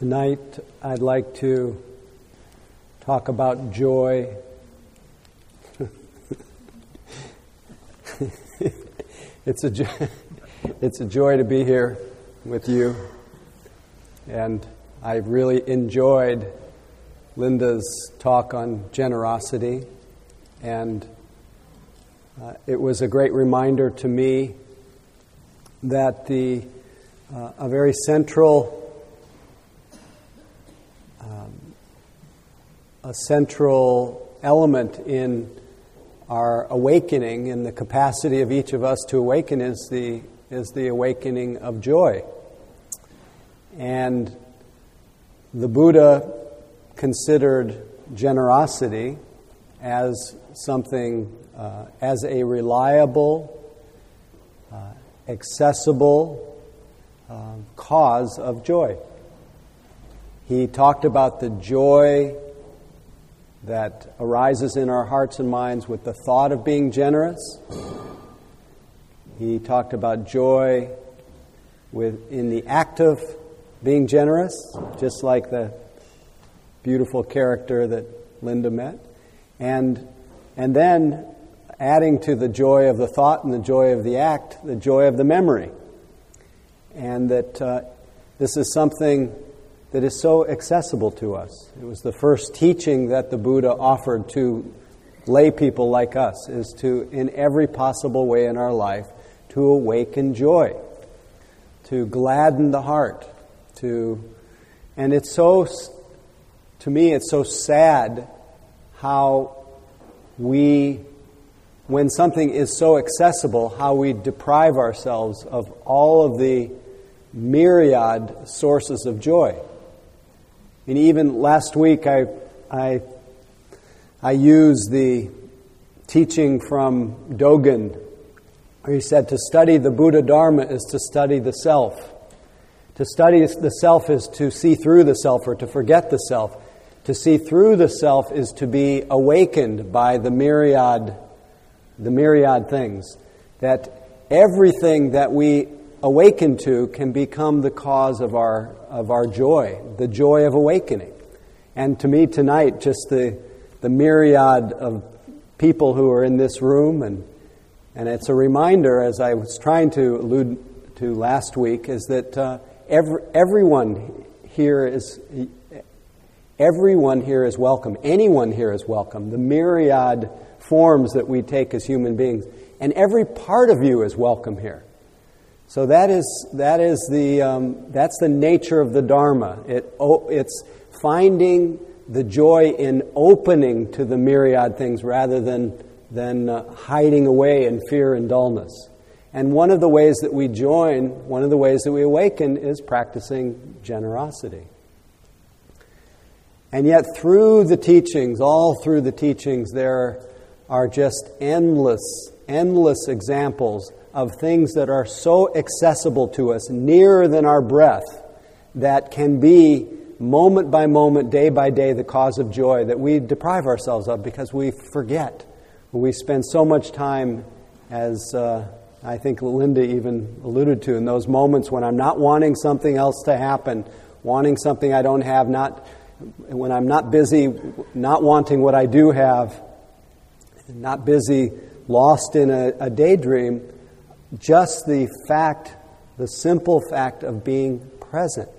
Tonight, I'd like to talk about joy. it's, a joy, it's a joy to be here with you, and I've really enjoyed Linda's talk on generosity, and uh, it was a great reminder to me that the uh, a very central a central element in our awakening and the capacity of each of us to awaken is the, is the awakening of joy. And the Buddha considered generosity as something, uh, as a reliable, uh, accessible uh, cause of joy. He talked about the joy that arises in our hearts and minds with the thought of being generous. He talked about joy with, in the act of being generous, just like the beautiful character that Linda met. And, and then adding to the joy of the thought and the joy of the act, the joy of the memory. And that uh, this is something that is so accessible to us. It was the first teaching that the Buddha offered to lay people like us is to in every possible way in our life to awaken joy, to gladden the heart, to and it's so to me it's so sad how we when something is so accessible how we deprive ourselves of all of the myriad sources of joy and even last week, I, I, I used the teaching from Dogen, where he said to study the Buddha Dharma is to study the self. To study the self is to see through the self or to forget the self. To see through the self is to be awakened by the myriad, the myriad things. That everything that we awaken to can become the cause of our, of our joy, the joy of awakening. And to me tonight, just the, the myriad of people who are in this room, and, and it's a reminder, as I was trying to allude to last week, is that uh, every, everyone here is everyone here is welcome. Anyone here is welcome. The myriad forms that we take as human beings, and every part of you is welcome here. So that is, that is the, um, that's the nature of the Dharma. It, oh, it's finding the joy in opening to the myriad things rather than, than uh, hiding away in fear and dullness. And one of the ways that we join, one of the ways that we awaken is practicing generosity. And yet, through the teachings, all through the teachings, there are just endless, endless examples of things that are so accessible to us, nearer than our breath, that can be moment by moment, day by day, the cause of joy that we deprive ourselves of because we forget. We spend so much time, as uh, I think Linda even alluded to, in those moments when I'm not wanting something else to happen, wanting something I don't have, not when I'm not busy, not wanting what I do have, not busy, lost in a, a daydream just the fact, the simple fact of being present,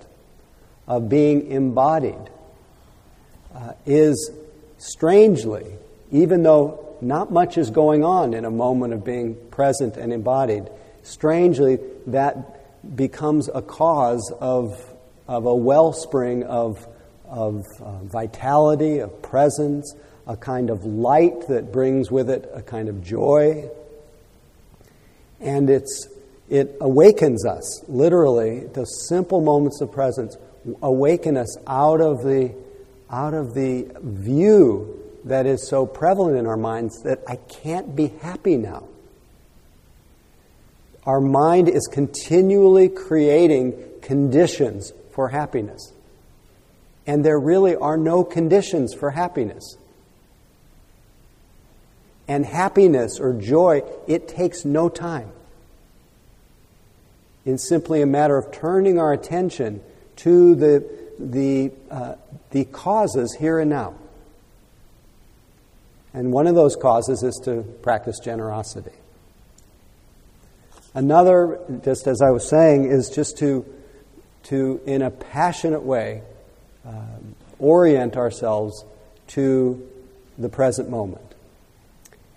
of being embodied, uh, is strangely, even though not much is going on in a moment of being present and embodied, strangely, that becomes a cause of, of a wellspring of, of uh, vitality, of presence, a kind of light that brings with it a kind of joy, and it's, it awakens us, literally, the simple moments of presence awaken us out of the, out of the view that is so prevalent in our minds that I can't be happy now. Our mind is continually creating conditions for happiness. And there really are no conditions for happiness. And happiness or joy, it takes no time. It's simply a matter of turning our attention to the, the, uh, the causes here and now. And one of those causes is to practice generosity. Another, just as I was saying, is just to, to in a passionate way, um, orient ourselves to the present moment.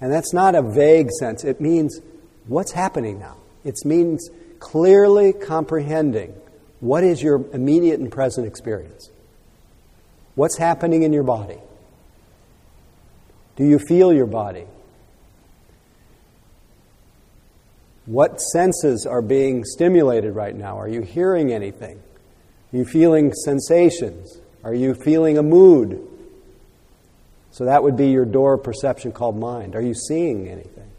And that's not a vague sense. It means what's happening now. It means clearly comprehending what is your immediate and present experience. What's happening in your body? Do you feel your body? What senses are being stimulated right now? Are you hearing anything? Are you feeling sensations? Are you feeling a mood? So that would be your door of perception called mind. Are you seeing anything?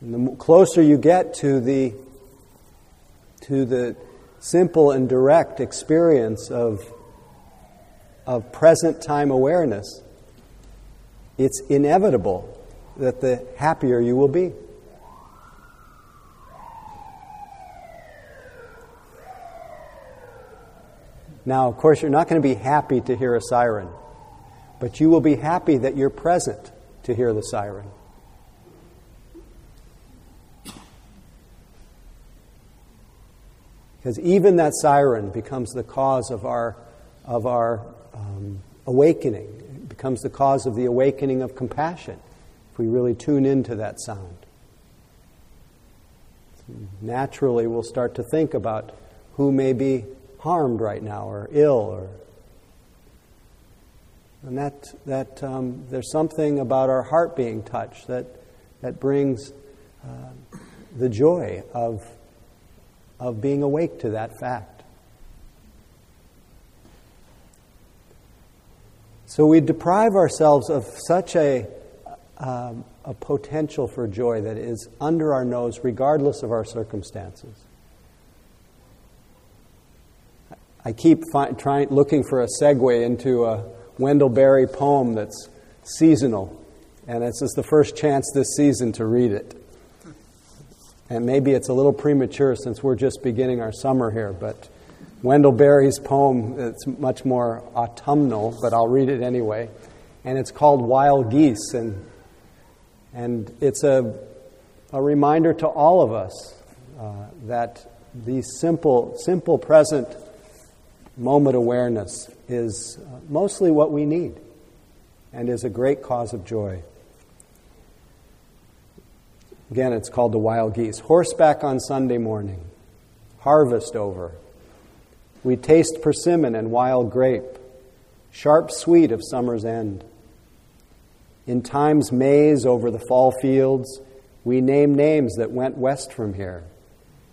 And the closer you get to the to the simple and direct experience of of present time awareness, it's inevitable that the happier you will be. Now, of course, you're not going to be happy to hear a siren, but you will be happy that you're present to hear the siren. Because even that siren becomes the cause of our, of our um, awakening. It becomes the cause of the awakening of compassion if we really tune into that sound. Naturally, we'll start to think about who may be harmed right now or ill or and that that um, there's something about our heart being touched that that brings uh, the joy of of being awake to that fact. So we deprive ourselves of such a, um, a potential for joy that is under our nose, regardless of our circumstances. I keep trying, looking for a segue into a Wendell Berry poem that's seasonal, and this is the first chance this season to read it. And maybe it's a little premature since we're just beginning our summer here, but Wendell Berry's poem, it's much more autumnal, but I'll read it anyway. And it's called Wild Geese, and, and it's a, a reminder to all of us uh, that the simple, simple present moment awareness is uh, mostly what we need and is a great cause of joy. Again, it's called the wild geese. Horseback on Sunday morning, harvest over. We taste persimmon and wild grape, sharp sweet of summer's end. In time's maze over the fall fields, we name names that went west from here,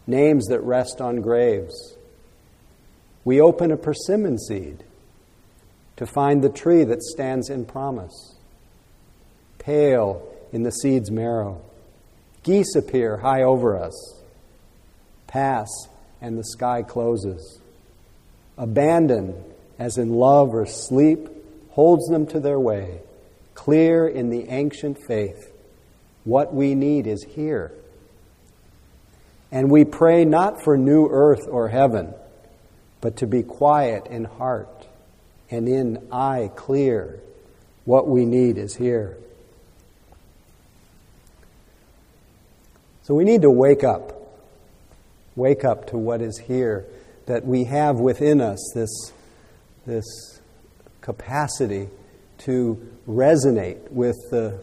names that rest on graves we open a persimmon seed to find the tree that stands in promise. Pale in the seed's marrow, geese appear high over us. Pass, and the sky closes. Abandon, as in love or sleep, holds them to their way. Clear in the ancient faith, what we need is here. And we pray not for new earth or heaven but to be quiet in heart and in eye clear. What we need is here. So we need to wake up. Wake up to what is here, that we have within us this, this capacity to resonate with the,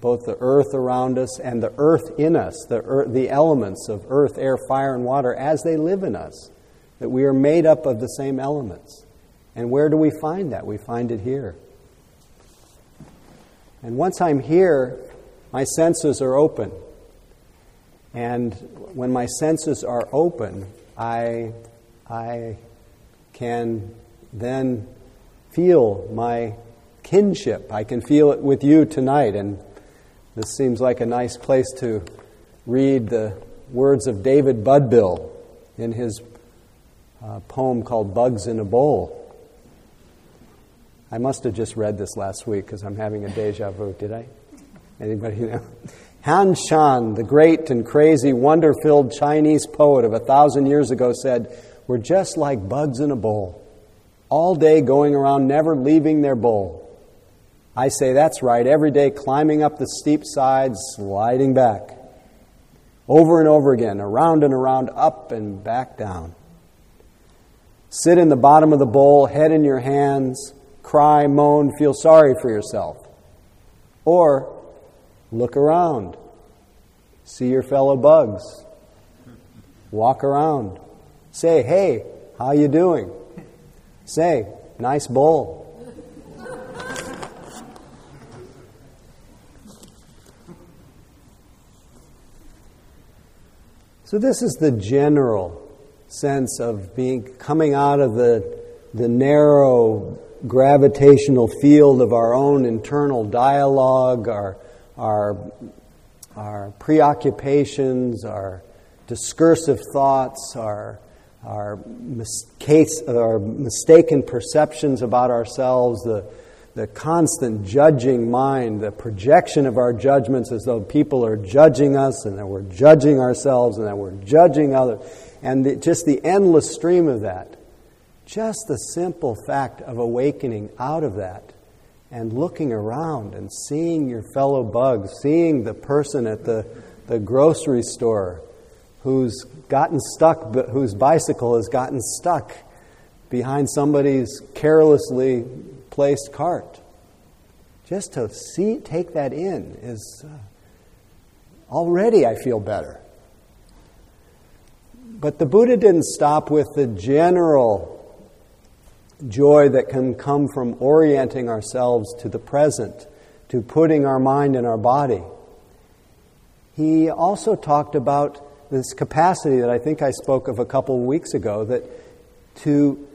both the earth around us and the earth in us, the, earth, the elements of earth, air, fire, and water as they live in us that we are made up of the same elements. And where do we find that? We find it here. And once I'm here, my senses are open. And when my senses are open, I, I can then feel my kinship. I can feel it with you tonight. And this seems like a nice place to read the words of David Budbill in his a poem called Bugs in a Bowl. I must have just read this last week because I'm having a deja vu, did I? Anybody know? Han Shan, the great and crazy, wonder filled Chinese poet of a thousand years ago, said, We're just like bugs in a bowl, all day going around, never leaving their bowl. I say, that's right, every day climbing up the steep sides, sliding back. Over and over again, around and around, up and back down. Sit in the bottom of the bowl, head in your hands, cry, moan, feel sorry for yourself. Or look around, see your fellow bugs, walk around, say, "Hey, how you doing?" Say, "Nice bowl." So this is the general sense of being coming out of the the narrow gravitational field of our own internal dialogue, our, our, our preoccupations, our discursive thoughts, our, our, mis- our mistaken perceptions about ourselves, the, the constant judging mind, the projection of our judgments as though people are judging us and that we're judging ourselves and that we're judging others, and the, just the endless stream of that. Just the simple fact of awakening out of that and looking around and seeing your fellow bugs, seeing the person at the, the grocery store who's gotten stuck, whose bicycle has gotten stuck behind somebody's carelessly placed cart. Just to see, take that in is uh, already I feel better. But the Buddha didn't stop with the general joy that can come from orienting ourselves to the present, to putting our mind in our body. He also talked about this capacity that I think I spoke of a couple of weeks ago that to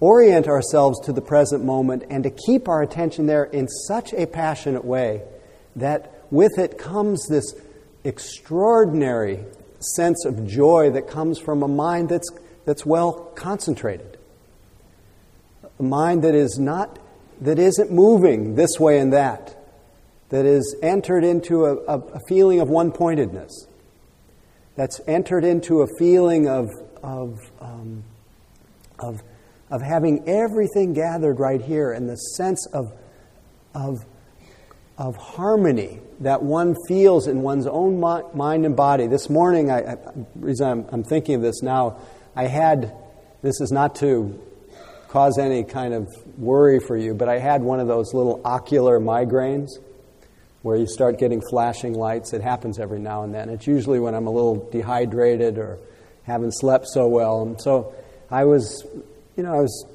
orient ourselves to the present moment and to keep our attention there in such a passionate way that with it comes this extraordinary sense of joy that comes from a mind that's, that's well concentrated. A mind that is not, that isn't moving this way and that, that is entered into a, a, feeling of one pointedness, that's entered into a feeling of, of, um, of, of having everything gathered right here and the sense of, of, of harmony that one feels in one's own mind and body. This morning, I, I, reason I'm, I'm thinking of this now, I had, this is not to cause any kind of worry for you, but I had one of those little ocular migraines where you start getting flashing lights. It happens every now and then. It's usually when I'm a little dehydrated or haven't slept so well. And so I was, you know, I was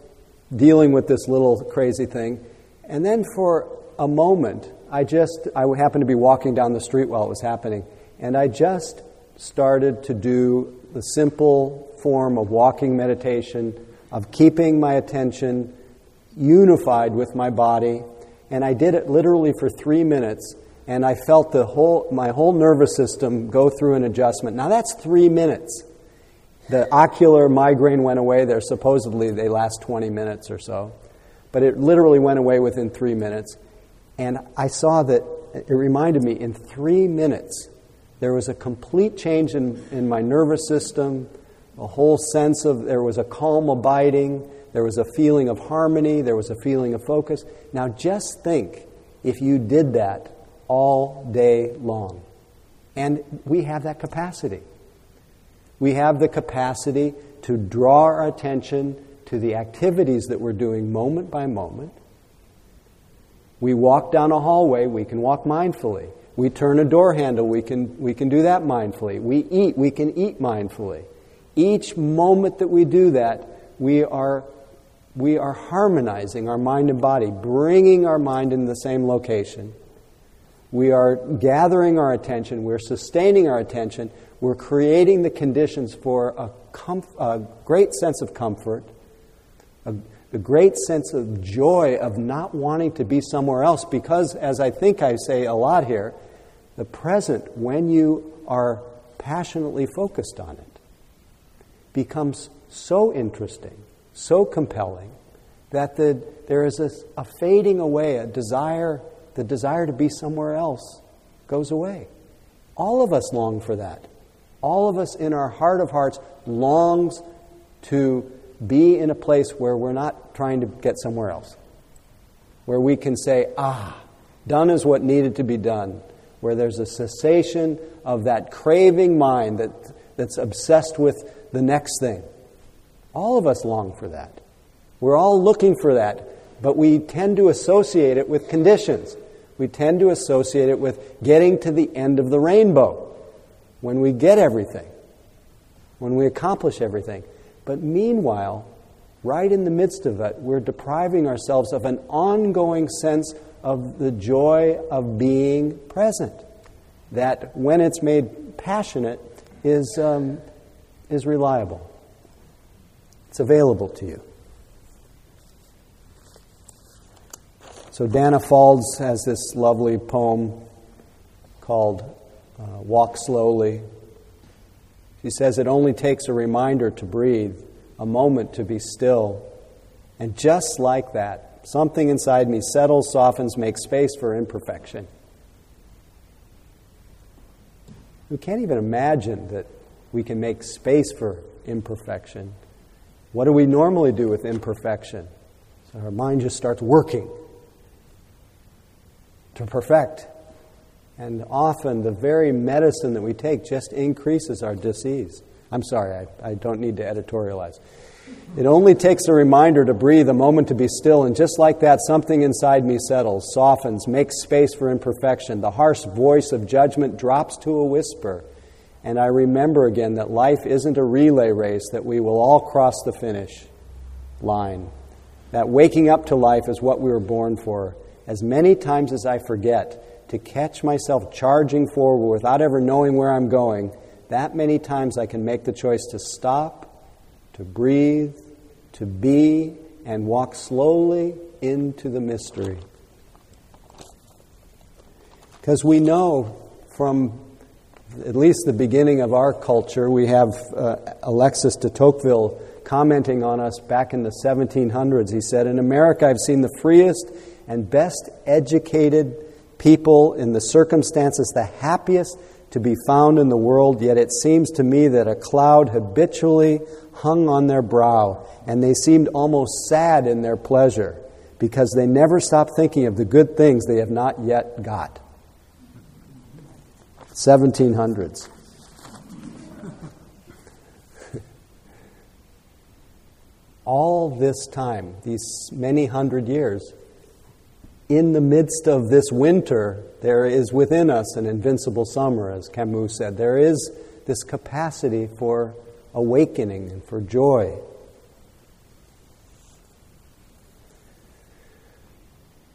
dealing with this little crazy thing. And then for a moment, I just, I happened to be walking down the street while it was happening, and I just started to do the simple form of walking meditation of keeping my attention unified with my body. And I did it literally for three minutes, and I felt the whole, my whole nervous system go through an adjustment. Now that's three minutes. The ocular migraine went away. There supposedly they last 20 minutes or so, but it literally went away within three minutes. And I saw that it reminded me in three minutes there was a complete change in, in my nervous system, a whole sense of there was a calm abiding, there was a feeling of harmony, there was a feeling of focus. Now just think if you did that all day long. And we have that capacity. We have the capacity to draw our attention to the activities that we're doing moment by moment. We walk down a hallway, we can walk mindfully. We turn a door handle, we can, we can do that mindfully. We eat, we can eat mindfully. Each moment that we do that, we are, we are harmonizing our mind and body, bringing our mind in the same location. We are gathering our attention, we're sustaining our attention, we're creating the conditions for a, comf- a great sense of comfort, a, a great sense of joy of not wanting to be somewhere else because, as I think I say a lot here, the present, when you are passionately focused on it, becomes so interesting, so compelling, that the, there is a, a fading away, a desire, the desire to be somewhere else goes away. All of us long for that. All of us in our heart of hearts longs to be in a place where we're not trying to get somewhere else, where we can say, ah, done is what needed to be done, where there's a cessation of that craving mind that, that's obsessed with the next thing. All of us long for that. We're all looking for that, but we tend to associate it with conditions. We tend to associate it with getting to the end of the rainbow when we get everything, when we accomplish everything. But meanwhile, right in the midst of it, we're depriving ourselves of an ongoing sense of the joy of being present. That when it's made passionate, is, um, is reliable. It's available to you. So Dana Faulds has this lovely poem called uh, Walk Slowly. She says, It only takes a reminder to breathe, a moment to be still. And just like that, something inside me settles, softens, makes space for imperfection. We can't even imagine that we can make space for imperfection. What do we normally do with imperfection? So our mind just starts working to perfect. And often the very medicine that we take just increases our disease. I'm sorry, I, I don't need to editorialize. It only takes a reminder to breathe, a moment to be still, and just like that, something inside me settles, softens, makes space for imperfection. The harsh voice of judgment drops to a whisper, and I remember again that life isn't a relay race, that we will all cross the finish line. That waking up to life is what we were born for as many times as I forget to catch myself charging forward without ever knowing where I'm going, that many times I can make the choice to stop, to breathe, to be, and walk slowly into the mystery. Because we know from at least the beginning of our culture, we have uh, Alexis de Tocqueville commenting on us back in the 1700s. He said, In America, I've seen the freest and best educated people in the circumstances, the happiest to be found in the world, yet it seems to me that a cloud habitually hung on their brow, and they seemed almost sad in their pleasure, because they never stopped thinking of the good things they have not yet got. 1700s. All this time, these many hundred years, in the midst of this winter, there is within us an invincible summer, as Camus said. There is this capacity for awakening and for joy.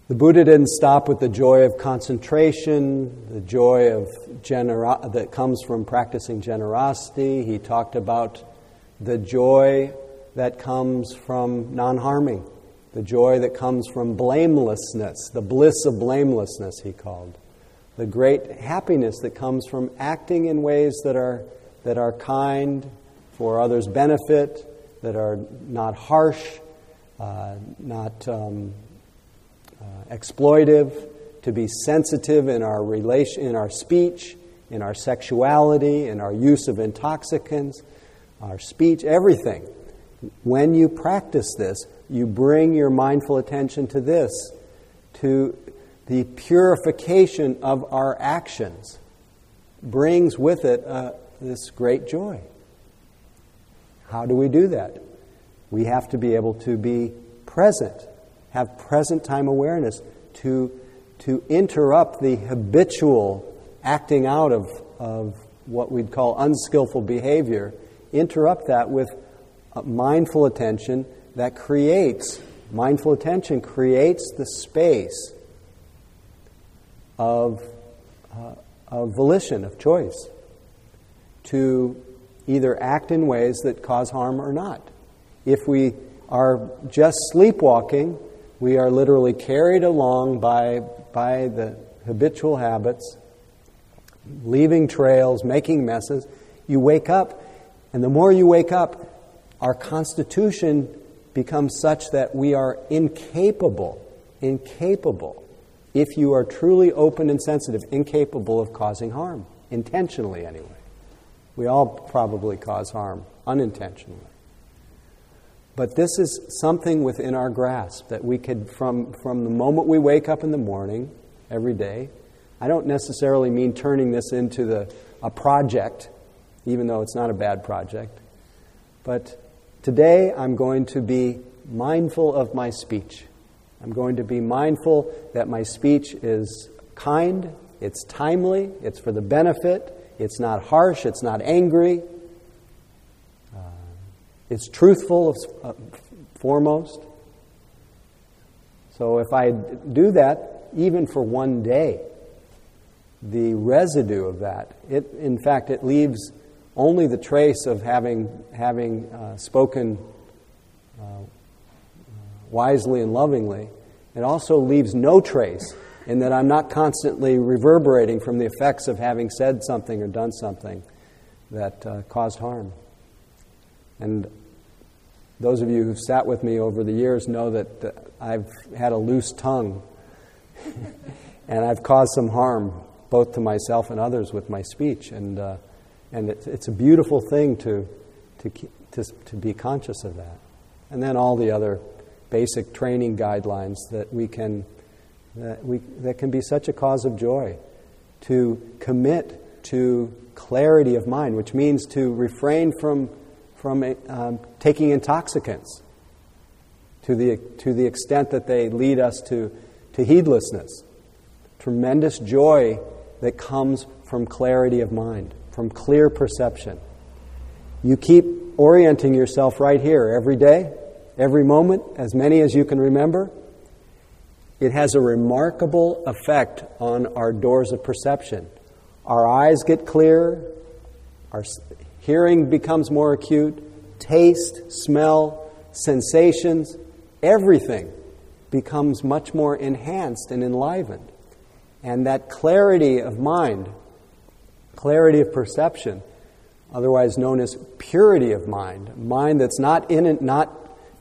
The Buddha didn't stop with the joy of concentration, the joy of genera- that comes from practicing generosity. He talked about the joy that comes from non harming the joy that comes from blamelessness, the bliss of blamelessness, he called. The great happiness that comes from acting in ways that are, that are kind, for others' benefit, that are not harsh, uh, not um, uh, exploitive, to be sensitive in our, relation, in our speech, in our sexuality, in our use of intoxicants, our speech, everything. When you practice this, you bring your mindful attention to this, to the purification of our actions, brings with it uh, this great joy. How do we do that? We have to be able to be present, have present time awareness to, to interrupt the habitual acting out of, of what we'd call unskillful behavior, interrupt that with uh, mindful attention that creates, mindful attention creates the space of, uh, of volition, of choice, to either act in ways that cause harm or not. If we are just sleepwalking, we are literally carried along by, by the habitual habits, leaving trails, making messes. You wake up, and the more you wake up, our constitution becomes such that we are incapable, incapable, if you are truly open and sensitive, incapable of causing harm, intentionally anyway. We all probably cause harm, unintentionally. But this is something within our grasp that we could, from, from the moment we wake up in the morning every day, I don't necessarily mean turning this into the, a project, even though it's not a bad project. But today I'm going to be mindful of my speech. I'm going to be mindful that my speech is kind, it's timely, it's for the benefit, it's not harsh, it's not angry, uh, it's truthful uh, foremost. So if I do that, even for one day, the residue of that, it, in fact, it leaves only the trace of having, having uh, spoken uh, wisely and lovingly. It also leaves no trace in that I'm not constantly reverberating from the effects of having said something or done something that uh, caused harm. And those of you who've sat with me over the years know that I've had a loose tongue and I've caused some harm both to myself and others with my speech. And, uh, and it's, it's a beautiful thing to, to, to, to be conscious of that. And then all the other basic training guidelines that we can that, we, that can be such a cause of joy. To commit to clarity of mind, which means to refrain from, from um, taking intoxicants to the, to the extent that they lead us to, to heedlessness. Tremendous joy that comes from clarity of mind, from clear perception. You keep orienting yourself right here every day, every moment, as many as you can remember it has a remarkable effect on our doors of perception. Our eyes get clearer, our hearing becomes more acute, taste, smell, sensations, everything becomes much more enhanced and enlivened. And that clarity of mind, clarity of perception, otherwise known as purity of mind, mind that's not in it, not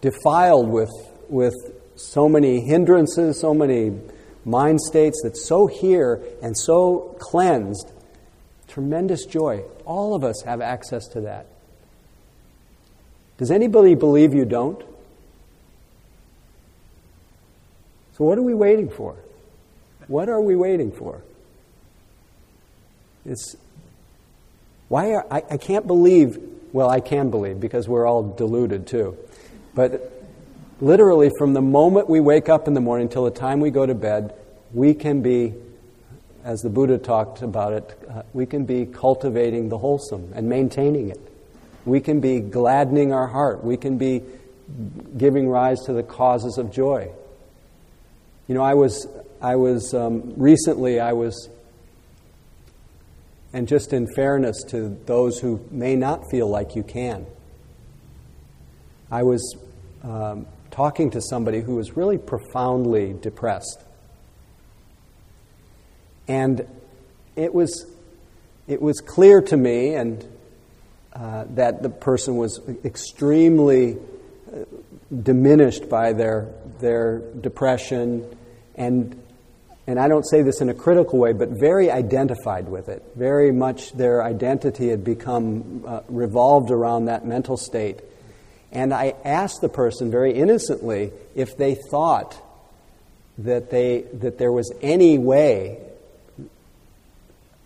defiled with, with so many hindrances, so many mind states that's so here and so cleansed. Tremendous joy. All of us have access to that. Does anybody believe you don't? So, what are we waiting for? What are we waiting for? It's, why are, I, I can't believe, well, I can believe because we're all deluded too. But literally from the moment we wake up in the morning till the time we go to bed, we can be, as the Buddha talked about it, uh, we can be cultivating the wholesome and maintaining it. We can be gladdening our heart. We can be giving rise to the causes of joy. You know, I was, I was um, recently, I was, and just in fairness to those who may not feel like you can, I was um, talking to somebody who was really profoundly depressed. And it was, it was clear to me and, uh, that the person was extremely uh, diminished by their, their depression and, and I don't say this in a critical way, but very identified with it. Very much their identity had become uh, revolved around that mental state. And I asked the person very innocently if they thought that, they, that there was any way,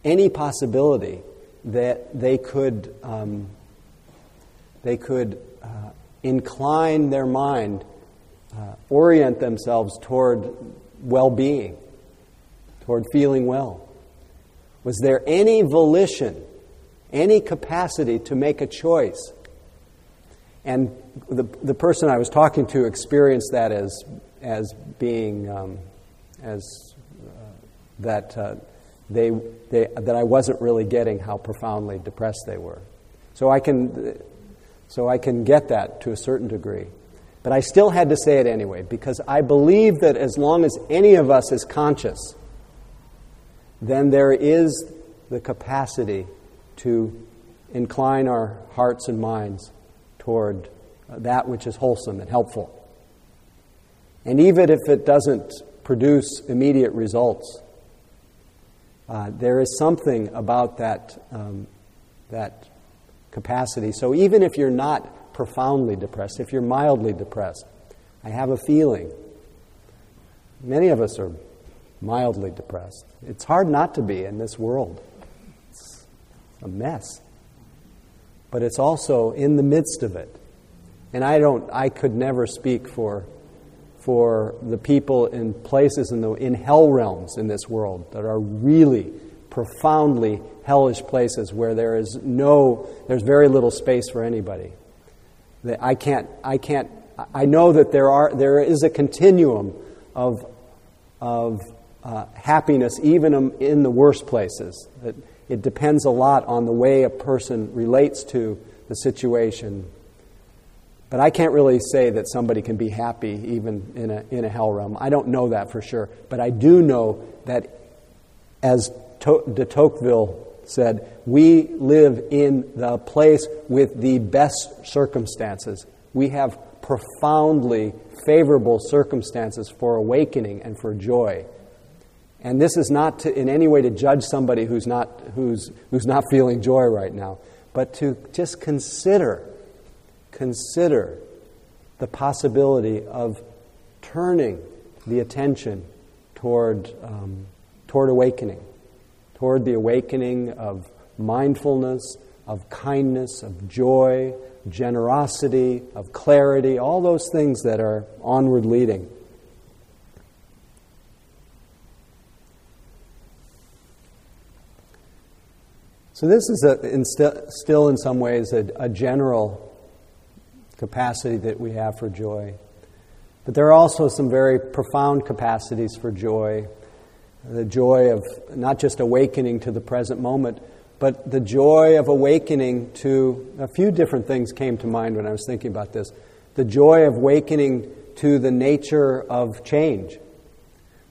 any possibility that they could, um, they could uh, incline their mind, uh, orient themselves toward well being, toward feeling well. Was there any volition, any capacity to make a choice and the, the person I was talking to experienced that as, as being, um, as uh, that, uh, they, they, that I wasn't really getting how profoundly depressed they were. So I can, so I can get that to a certain degree. But I still had to say it anyway, because I believe that as long as any of us is conscious, then there is the capacity to incline our hearts and minds toward that which is wholesome and helpful. And even if it doesn't produce immediate results, uh, there is something about that, um, that capacity. So even if you're not profoundly depressed, if you're mildly depressed. I have a feeling. Many of us are mildly depressed. It's hard not to be in this world. It's a mess. But it's also in the midst of it. And I don't I could never speak for for the people in places in the in hell realms in this world that are really profoundly hellish places where there is no there's very little space for anybody. I can't I can't I know that there are there is a continuum of of uh, happiness even in the worst places. It, it depends a lot on the way a person relates to the situation. But I can't really say that somebody can be happy even in a, in a hell realm. I don't know that for sure. But I do know that, as de Tocqueville said, we live in the place with the best circumstances. We have profoundly favorable circumstances for awakening and for joy. And this is not to, in any way to judge somebody who's not, who's, who's not feeling joy right now, but to just consider, consider the possibility of turning the attention toward, um, toward awakening, toward the awakening of mindfulness, of kindness, of joy, generosity, of clarity, all those things that are onward leading. So, this is a, in st- still, in some ways, a, a general capacity that we have for joy. But there are also some very profound capacities for joy. The joy of not just awakening to the present moment, but the joy of awakening to a few different things came to mind when I was thinking about this. The joy of awakening to the nature of change,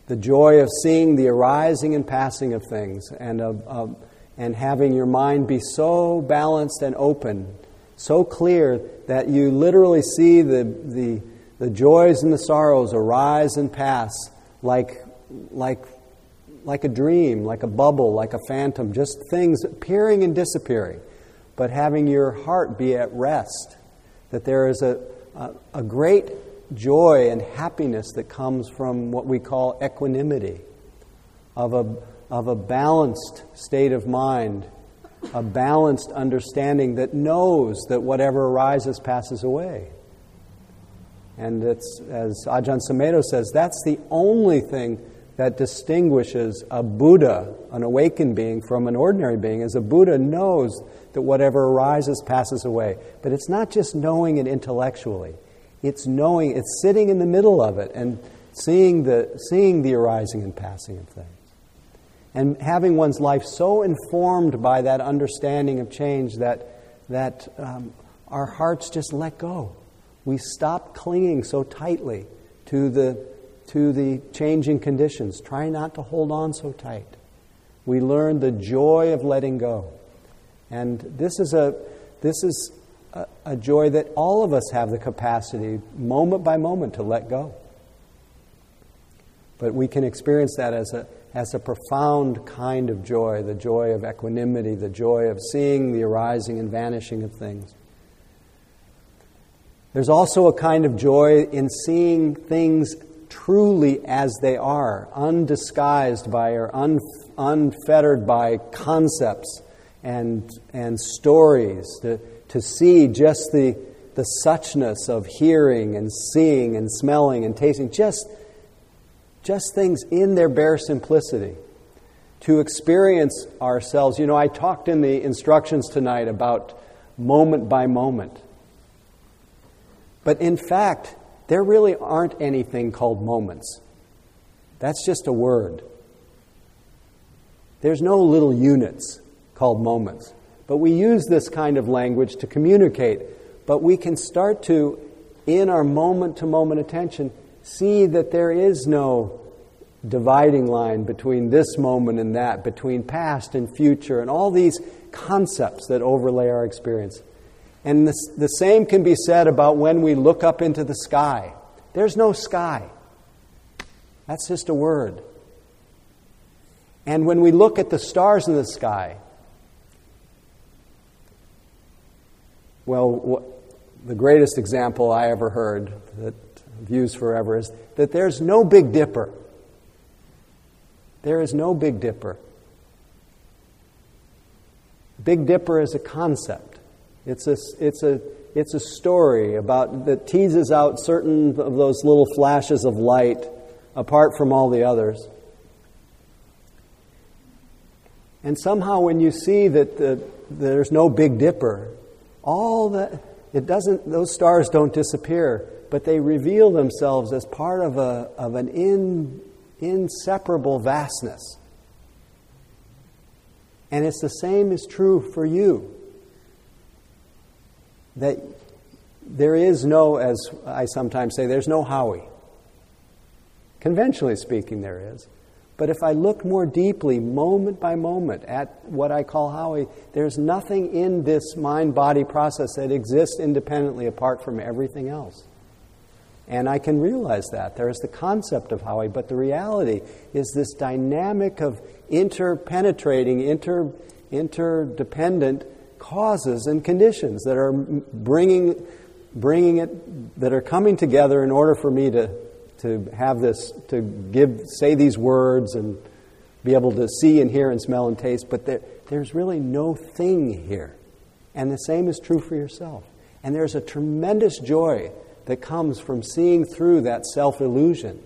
the joy of seeing the arising and passing of things, and of, of and having your mind be so balanced and open, so clear that you literally see the, the, the joys and the sorrows arise and pass like, like, like a dream, like a bubble, like a phantom, just things appearing and disappearing, but having your heart be at rest, that there is a, a, a great joy and happiness that comes from what we call equanimity, of a of a balanced state of mind, a balanced understanding that knows that whatever arises passes away. And it's, as Ajahn Sumedho says, that's the only thing that distinguishes a Buddha, an awakened being, from an ordinary being, is a Buddha knows that whatever arises passes away. But it's not just knowing it intellectually. It's knowing, it's sitting in the middle of it and seeing the, seeing the arising and passing of things and having one's life so informed by that understanding of change that, that um, our hearts just let go. We stop clinging so tightly to the, to the changing conditions. Try not to hold on so tight. We learn the joy of letting go. And this is a, this is a, a joy that all of us have the capacity, moment by moment, to let go. But we can experience that as a, has a profound kind of joy the joy of equanimity, the joy of seeing the arising and vanishing of things. There's also a kind of joy in seeing things truly as they are, undisguised by or un, unfettered by concepts and, and stories, to, to see just the, the suchness of hearing and seeing and smelling and tasting, just just things in their bare simplicity. To experience ourselves. You know, I talked in the instructions tonight about moment by moment. But in fact, there really aren't anything called moments. That's just a word. There's no little units called moments. But we use this kind of language to communicate. But we can start to, in our moment to moment attention, see that there is no dividing line between this moment and that, between past and future, and all these concepts that overlay our experience. And this, the same can be said about when we look up into the sky. There's no sky, that's just a word. And when we look at the stars in the sky, well, the greatest example I ever heard that views forever is that there's no Big Dipper. There is no Big Dipper. Big Dipper is a concept. It's a, it's a, it's a story about that teases out certain of those little flashes of light apart from all the others. And somehow, when you see that the, there's no Big Dipper, all that it doesn't; those stars don't disappear, but they reveal themselves as part of a of an in, inseparable vastness. And it's the same is true for you. That there is no, as I sometimes say, there's no Howie. Conventionally speaking, there is. But if I look more deeply, moment by moment, at what I call Howie, there's nothing in this mind body process that exists independently apart from everything else. And I can realize that. There is the concept of Howie, but the reality is this dynamic of interpenetrating, inter, interdependent causes and conditions that are bringing, bringing it, that are coming together in order for me to to have this, to give, say these words and be able to see and hear and smell and taste, but there, there's really no thing here. And the same is true for yourself. And there's a tremendous joy that comes from seeing through that self illusion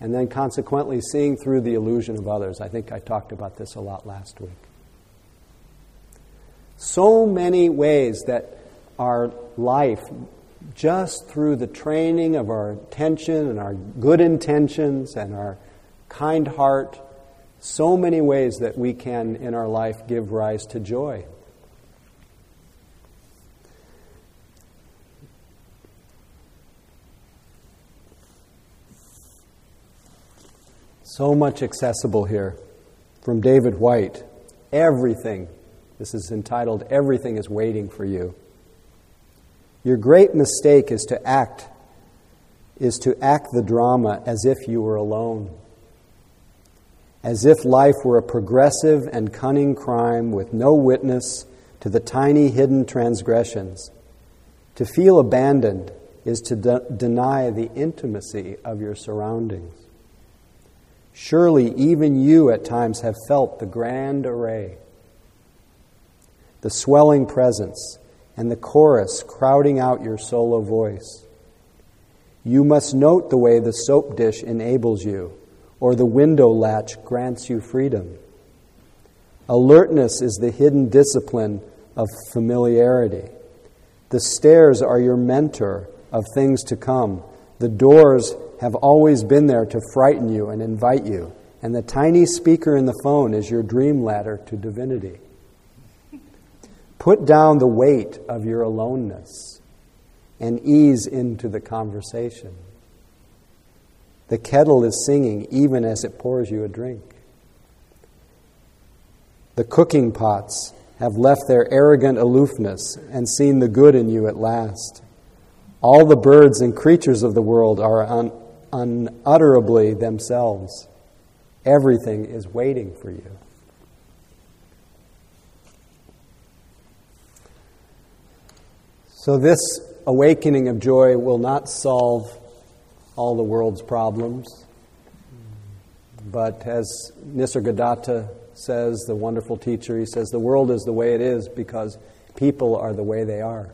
and then consequently seeing through the illusion of others. I think I talked about this a lot last week. So many ways that our life just through the training of our attention and our good intentions and our kind heart, so many ways that we can in our life give rise to joy. So much accessible here from David Whyte. Everything, this is entitled Everything is Waiting for You. Your great mistake is to act is to act the drama as if you were alone. As if life were a progressive and cunning crime with no witness to the tiny hidden transgressions. To feel abandoned is to de- deny the intimacy of your surroundings. Surely, even you at times have felt the grand array, the swelling presence, and the chorus crowding out your solo voice. You must note the way the soap dish enables you, or the window latch grants you freedom. Alertness is the hidden discipline of familiarity. The stairs are your mentor of things to come. The doors have always been there to frighten you and invite you. And the tiny speaker in the phone is your dream ladder to divinity. Put down the weight of your aloneness and ease into the conversation. The kettle is singing even as it pours you a drink. The cooking pots have left their arrogant aloofness and seen the good in you at last. All the birds and creatures of the world are un- unutterably themselves. Everything is waiting for you. So, this awakening of joy will not solve all the world's problems. But as Nisargadatta says, the wonderful teacher, he says, the world is the way it is because people are the way they are.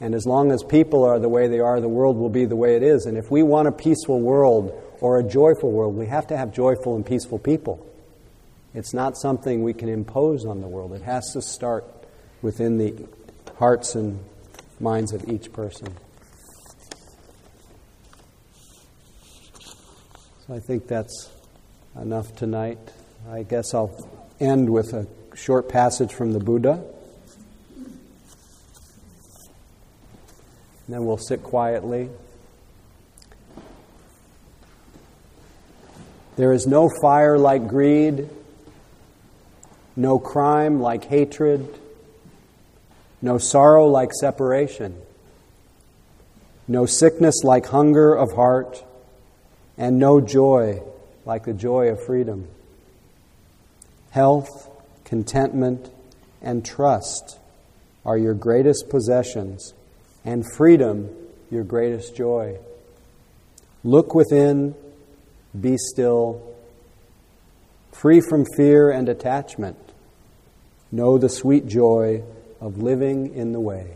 And as long as people are the way they are, the world will be the way it is. And if we want a peaceful world or a joyful world, we have to have joyful and peaceful people. It's not something we can impose on the world, it has to start within the hearts and minds of each person. So I think that's enough tonight. I guess I'll end with a short passage from the Buddha. And then we'll sit quietly. There is no fire like greed, no crime like hatred no sorrow like separation, no sickness like hunger of heart, and no joy like the joy of freedom. Health, contentment, and trust are your greatest possessions and freedom your greatest joy. Look within, be still, free from fear and attachment. Know the sweet joy of living in the way.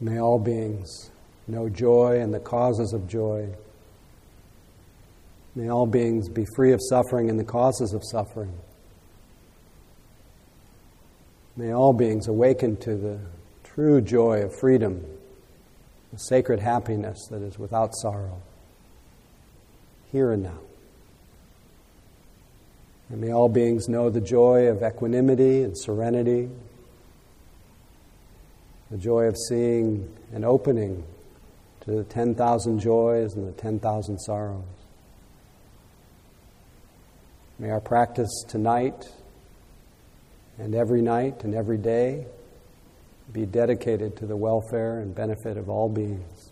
May all beings know joy and the causes of joy. May all beings be free of suffering and the causes of suffering. May all beings awaken to the true joy of freedom, the sacred happiness that is without sorrow, here and now. And may all beings know the joy of equanimity and serenity, the joy of seeing an opening to the 10,000 joys and the 10,000 sorrows. May our practice tonight and every night and every day be dedicated to the welfare and benefit of all beings.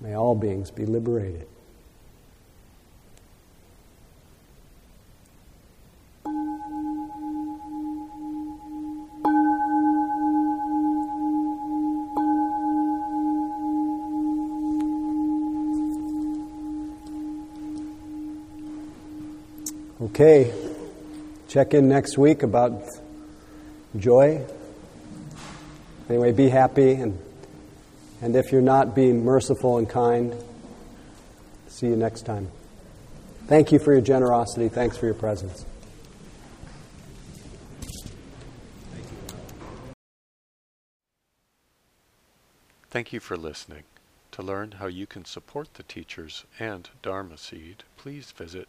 May all beings be liberated. Okay, check in next week about joy. Anyway, be happy, and, and if you're not, be merciful and kind. See you next time. Thank you for your generosity. Thanks for your presence. Thank you for listening. To learn how you can support the teachers and Dharma Seed, please visit